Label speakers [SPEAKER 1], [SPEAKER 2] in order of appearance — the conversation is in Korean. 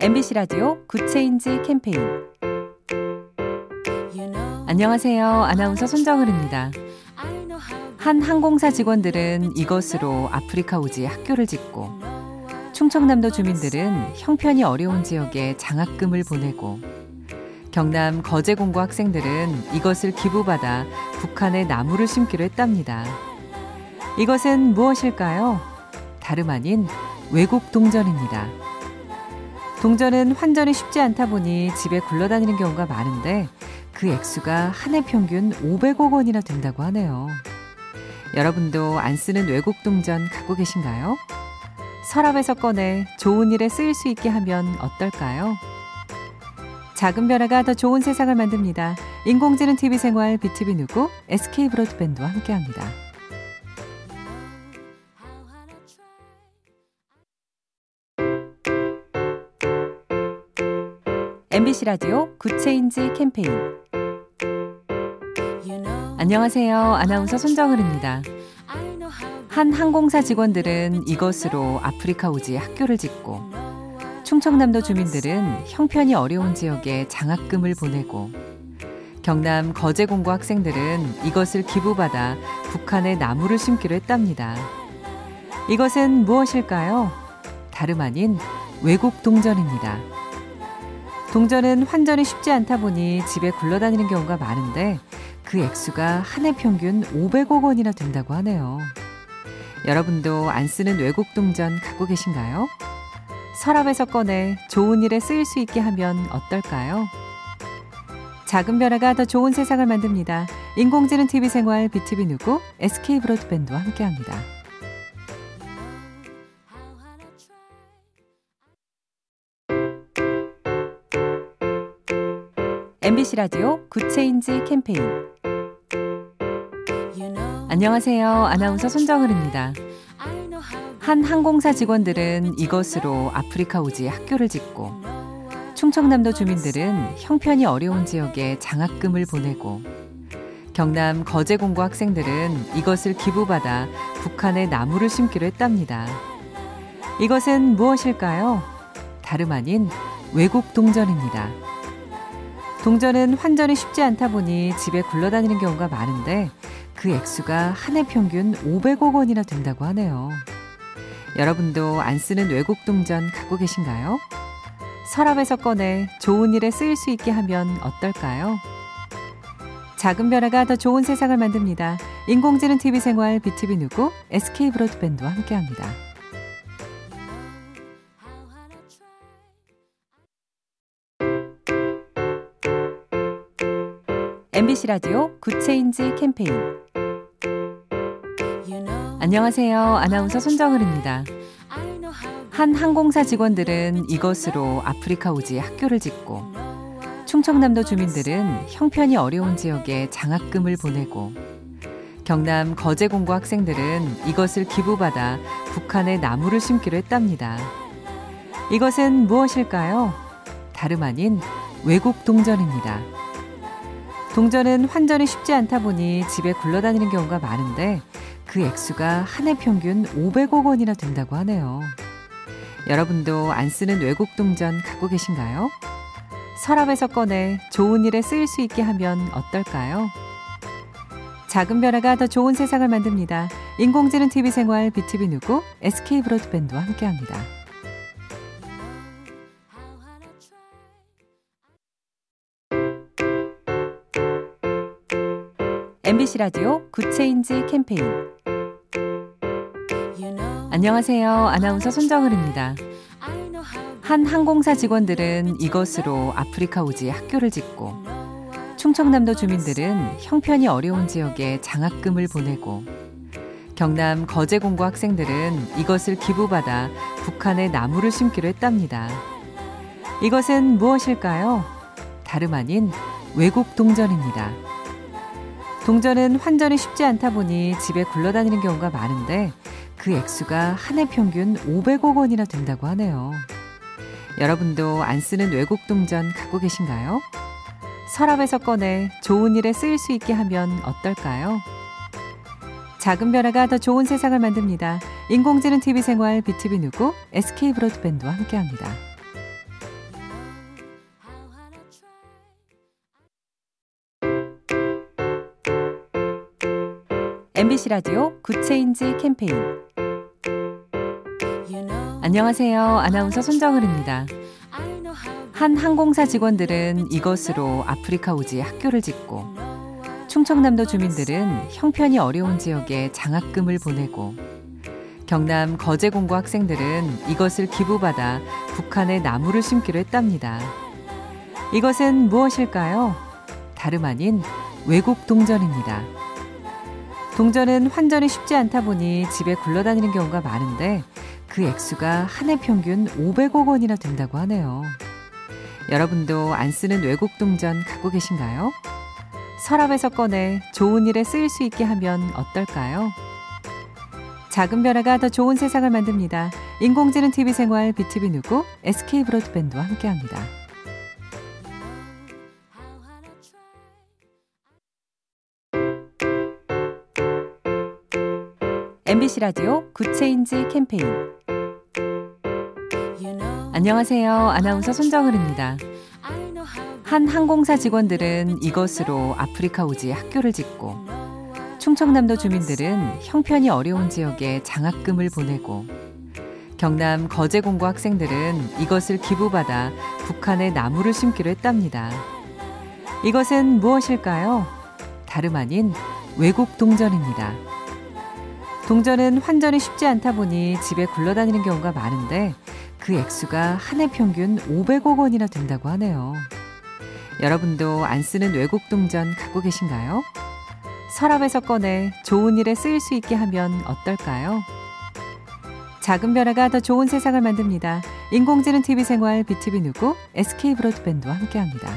[SPEAKER 1] MBC 라디오 Good Change 캠페인 안녕하세요. 아나운서 손정은입니다. 한 항공사 직원들은 이것으로 아프리카 오지 학교를 짓고 충청남도 주민들은 형편이 어려운 지역에 장학금을 보내고 경남 거제공고 학생들은 이것을 기부받아 북한에 나무를 심기로 했답니다. 이것은 무엇일까요? 다름 아닌 외국 동전입니다. 동전은 환전이 쉽지 않다 보니 집에 굴러다니는 경우가 많은데 그 액수가 한 해 평균 500억 원이나 된다고 하네요. 여러분도 안 쓰는 외국 동전 갖고 계신가요? 서랍에서 꺼내 좋은 일에 쓰일 수 있게 하면 어떨까요? 작은 변화가 더 좋은 세상을 만듭니다. 인공지능 TV 생활 BTV 누구 SK 브로드밴드와 함께합니다. MBC 라디오 Good Change 캠페인 안녕하세요. 아나운서 손정은입니다. 한 항공사 직원들은 이것으로 아프리카 오지 학교를 짓고 충청남도 주민들은 형편이 어려운 지역에 장학금을 보내고 경남 거제공고 학생들은 이것을 기부받아 북한에 나무를 심기로 했답니다. 이것은 무엇일까요? 다름 아닌 외국 동전입니다. 동전은 환전이 쉽지 않다 보니 집에 굴러다니는 경우가 많은데 그 액수가 한 해 평균 500억 원이나 된다고 하네요. 여러분도 안 쓰는 외국 동전 갖고 계신가요? 서랍에서 꺼내 좋은 일에 쓰일 수 있게 하면 어떨까요? 작은 변화가 더 좋은 세상을 만듭니다. 인공지능 TV 생활 BTV 누구 SK 브로드밴드와 함께합니다. MBC 라디오 Good Change 캠페인 안녕하세요. 아나운서 손정은입니다. 한 항공사 직원들은 이것으로 아프리카 오지 학교를 짓고 충청남도 주민들은 형편이 어려운 지역에 장학금을 보내고 경남 거제공고 학생들은 이것을 기부받아 북한에 나무를 심기로 했답니다. 이것은 무엇일까요? 다름 아닌 외국 동전입니다. 동전은 환전이 쉽지 않다 보니 집에 굴러다니는 경우가 많은데 그 액수가 한 해 평균 500억 원이나 된다고 하네요. 여러분도 안 쓰는 외국 동전 갖고 계신가요? 서랍에서 꺼내 좋은 일에 쓰일 수 있게 하면 어떨까요? 작은 변화가 더 좋은 세상을 만듭니다. 인공지능 TV 생활 BTV 누구 SK 브로드밴드와 함께합니다. MBC 라디오 Good Change 캠페인 안녕하세요. 아나운서 손정은입니다. 한 항공사 직원들은 이것으로 아프리카 오지 학교를 짓고 충청남도 주민들은 형편이 어려운 지역에 장학금을 보내고 경남 거제공고 학생들은 이것을 기부받아 북한에 나무를 심기로 했답니다. 이것은 무엇일까요? 다름 아닌 외국 동전입니다. 동전은 환전이 쉽지 않다 보니 집에 굴러다니는 경우가 많은데 그 액수가 한 해 평균 500억 원이나 된다고 하네요. 여러분도 안 쓰는 외국 동전 갖고 계신가요? 서랍에서 꺼내 좋은 일에 쓰일 수 있게 하면 어떨까요? 작은 변화가 더 좋은 세상을 만듭니다. 인공지능 TV 생활 BTV 누구 SK 브로드밴드와 함께합니다. MBC 라디오 Good Change 캠페인 안녕하세요. 아나운서 손정은입니다. 한 항공사 직원들은 이것으로 아프리카 오지 학교를 짓고 충청남도 주민들은 형편이 어려운 지역에 장학금을 보내고 경남 거제공고 학생들은 이것을 기부받아 북한에 나무를 심기로 했답니다. 이것은 무엇일까요? 다름 아닌 외국 동전입니다. 동전은 환전이 쉽지 않다 보니 집에 굴러다니는 경우가 많은데 그 액수가 한 해 평균 500억 원이나 된다고 하네요. 여러분도 안 쓰는 외국 동전 갖고 계신가요? 서랍에서 꺼내 좋은 일에 쓰일 수 있게 하면 어떨까요? 작은 변화가 더 좋은 세상을 만듭니다. 인공지능 TV 생활 BTV 누구 SK 브로드밴드와 함께합니다. MBC 라디오 Good Change 캠페인 안녕하세요. 아나운서 손정은입니다. 한 항공사 직원들은 이것으로 아프리카 오지 학교를 짓고 충청남도 주민들은 형편이 어려운 지역에 장학금을 보내고 경남 거제공고 학생들은 이것을 기부받아 북한에 나무를 심기로 했답니다. 이것은 무엇일까요? 다름 아닌 외국 동전입니다. 동전은 환전이 쉽지 않다 보니 집에 굴러다니는 경우가 많은데 그 액수가 한 해 평균 500억 원이나 된다고 하네요. 여러분도 안 쓰는 외국 동전 갖고 계신가요? 서랍에서 꺼내 좋은 일에 쓰일 수 있게 하면 어떨까요? 작은 변화가 더 좋은 세상을 만듭니다. 인공지능 TV 생활 BTV 누구 SK 브로드밴드와 함께합니다. MBC 라디오 Good Change 캠페인 안녕하세요. 아나운서 손정은입니다. 한 항공사 직원들은 이것으로 아프리카 오지 학교를 짓고 충청남도 주민들은 형편이 어려운 지역에 장학금을 보내고 경남 거제공고 학생들은 이것을 기부받아 북한에 나무를 심기로 했답니다. 이것은 무엇일까요? 다름 아닌 외국 동전입니다. 동전은 환전이 쉽지 않다 보니 집에 굴러다니는 경우가 많은데 그 액수가 한 해 평균 500억 원이나 된다고 하네요. 여러분도 안 쓰는 외국 동전 갖고 계신가요? 서랍에서 꺼내 좋은 일에 쓰일 수 있게 하면 어떨까요? 작은 변화가 더 좋은 세상을 만듭니다. 인공지능 TV 생활 BTV 누구 SK 브로드밴드와 함께합니다.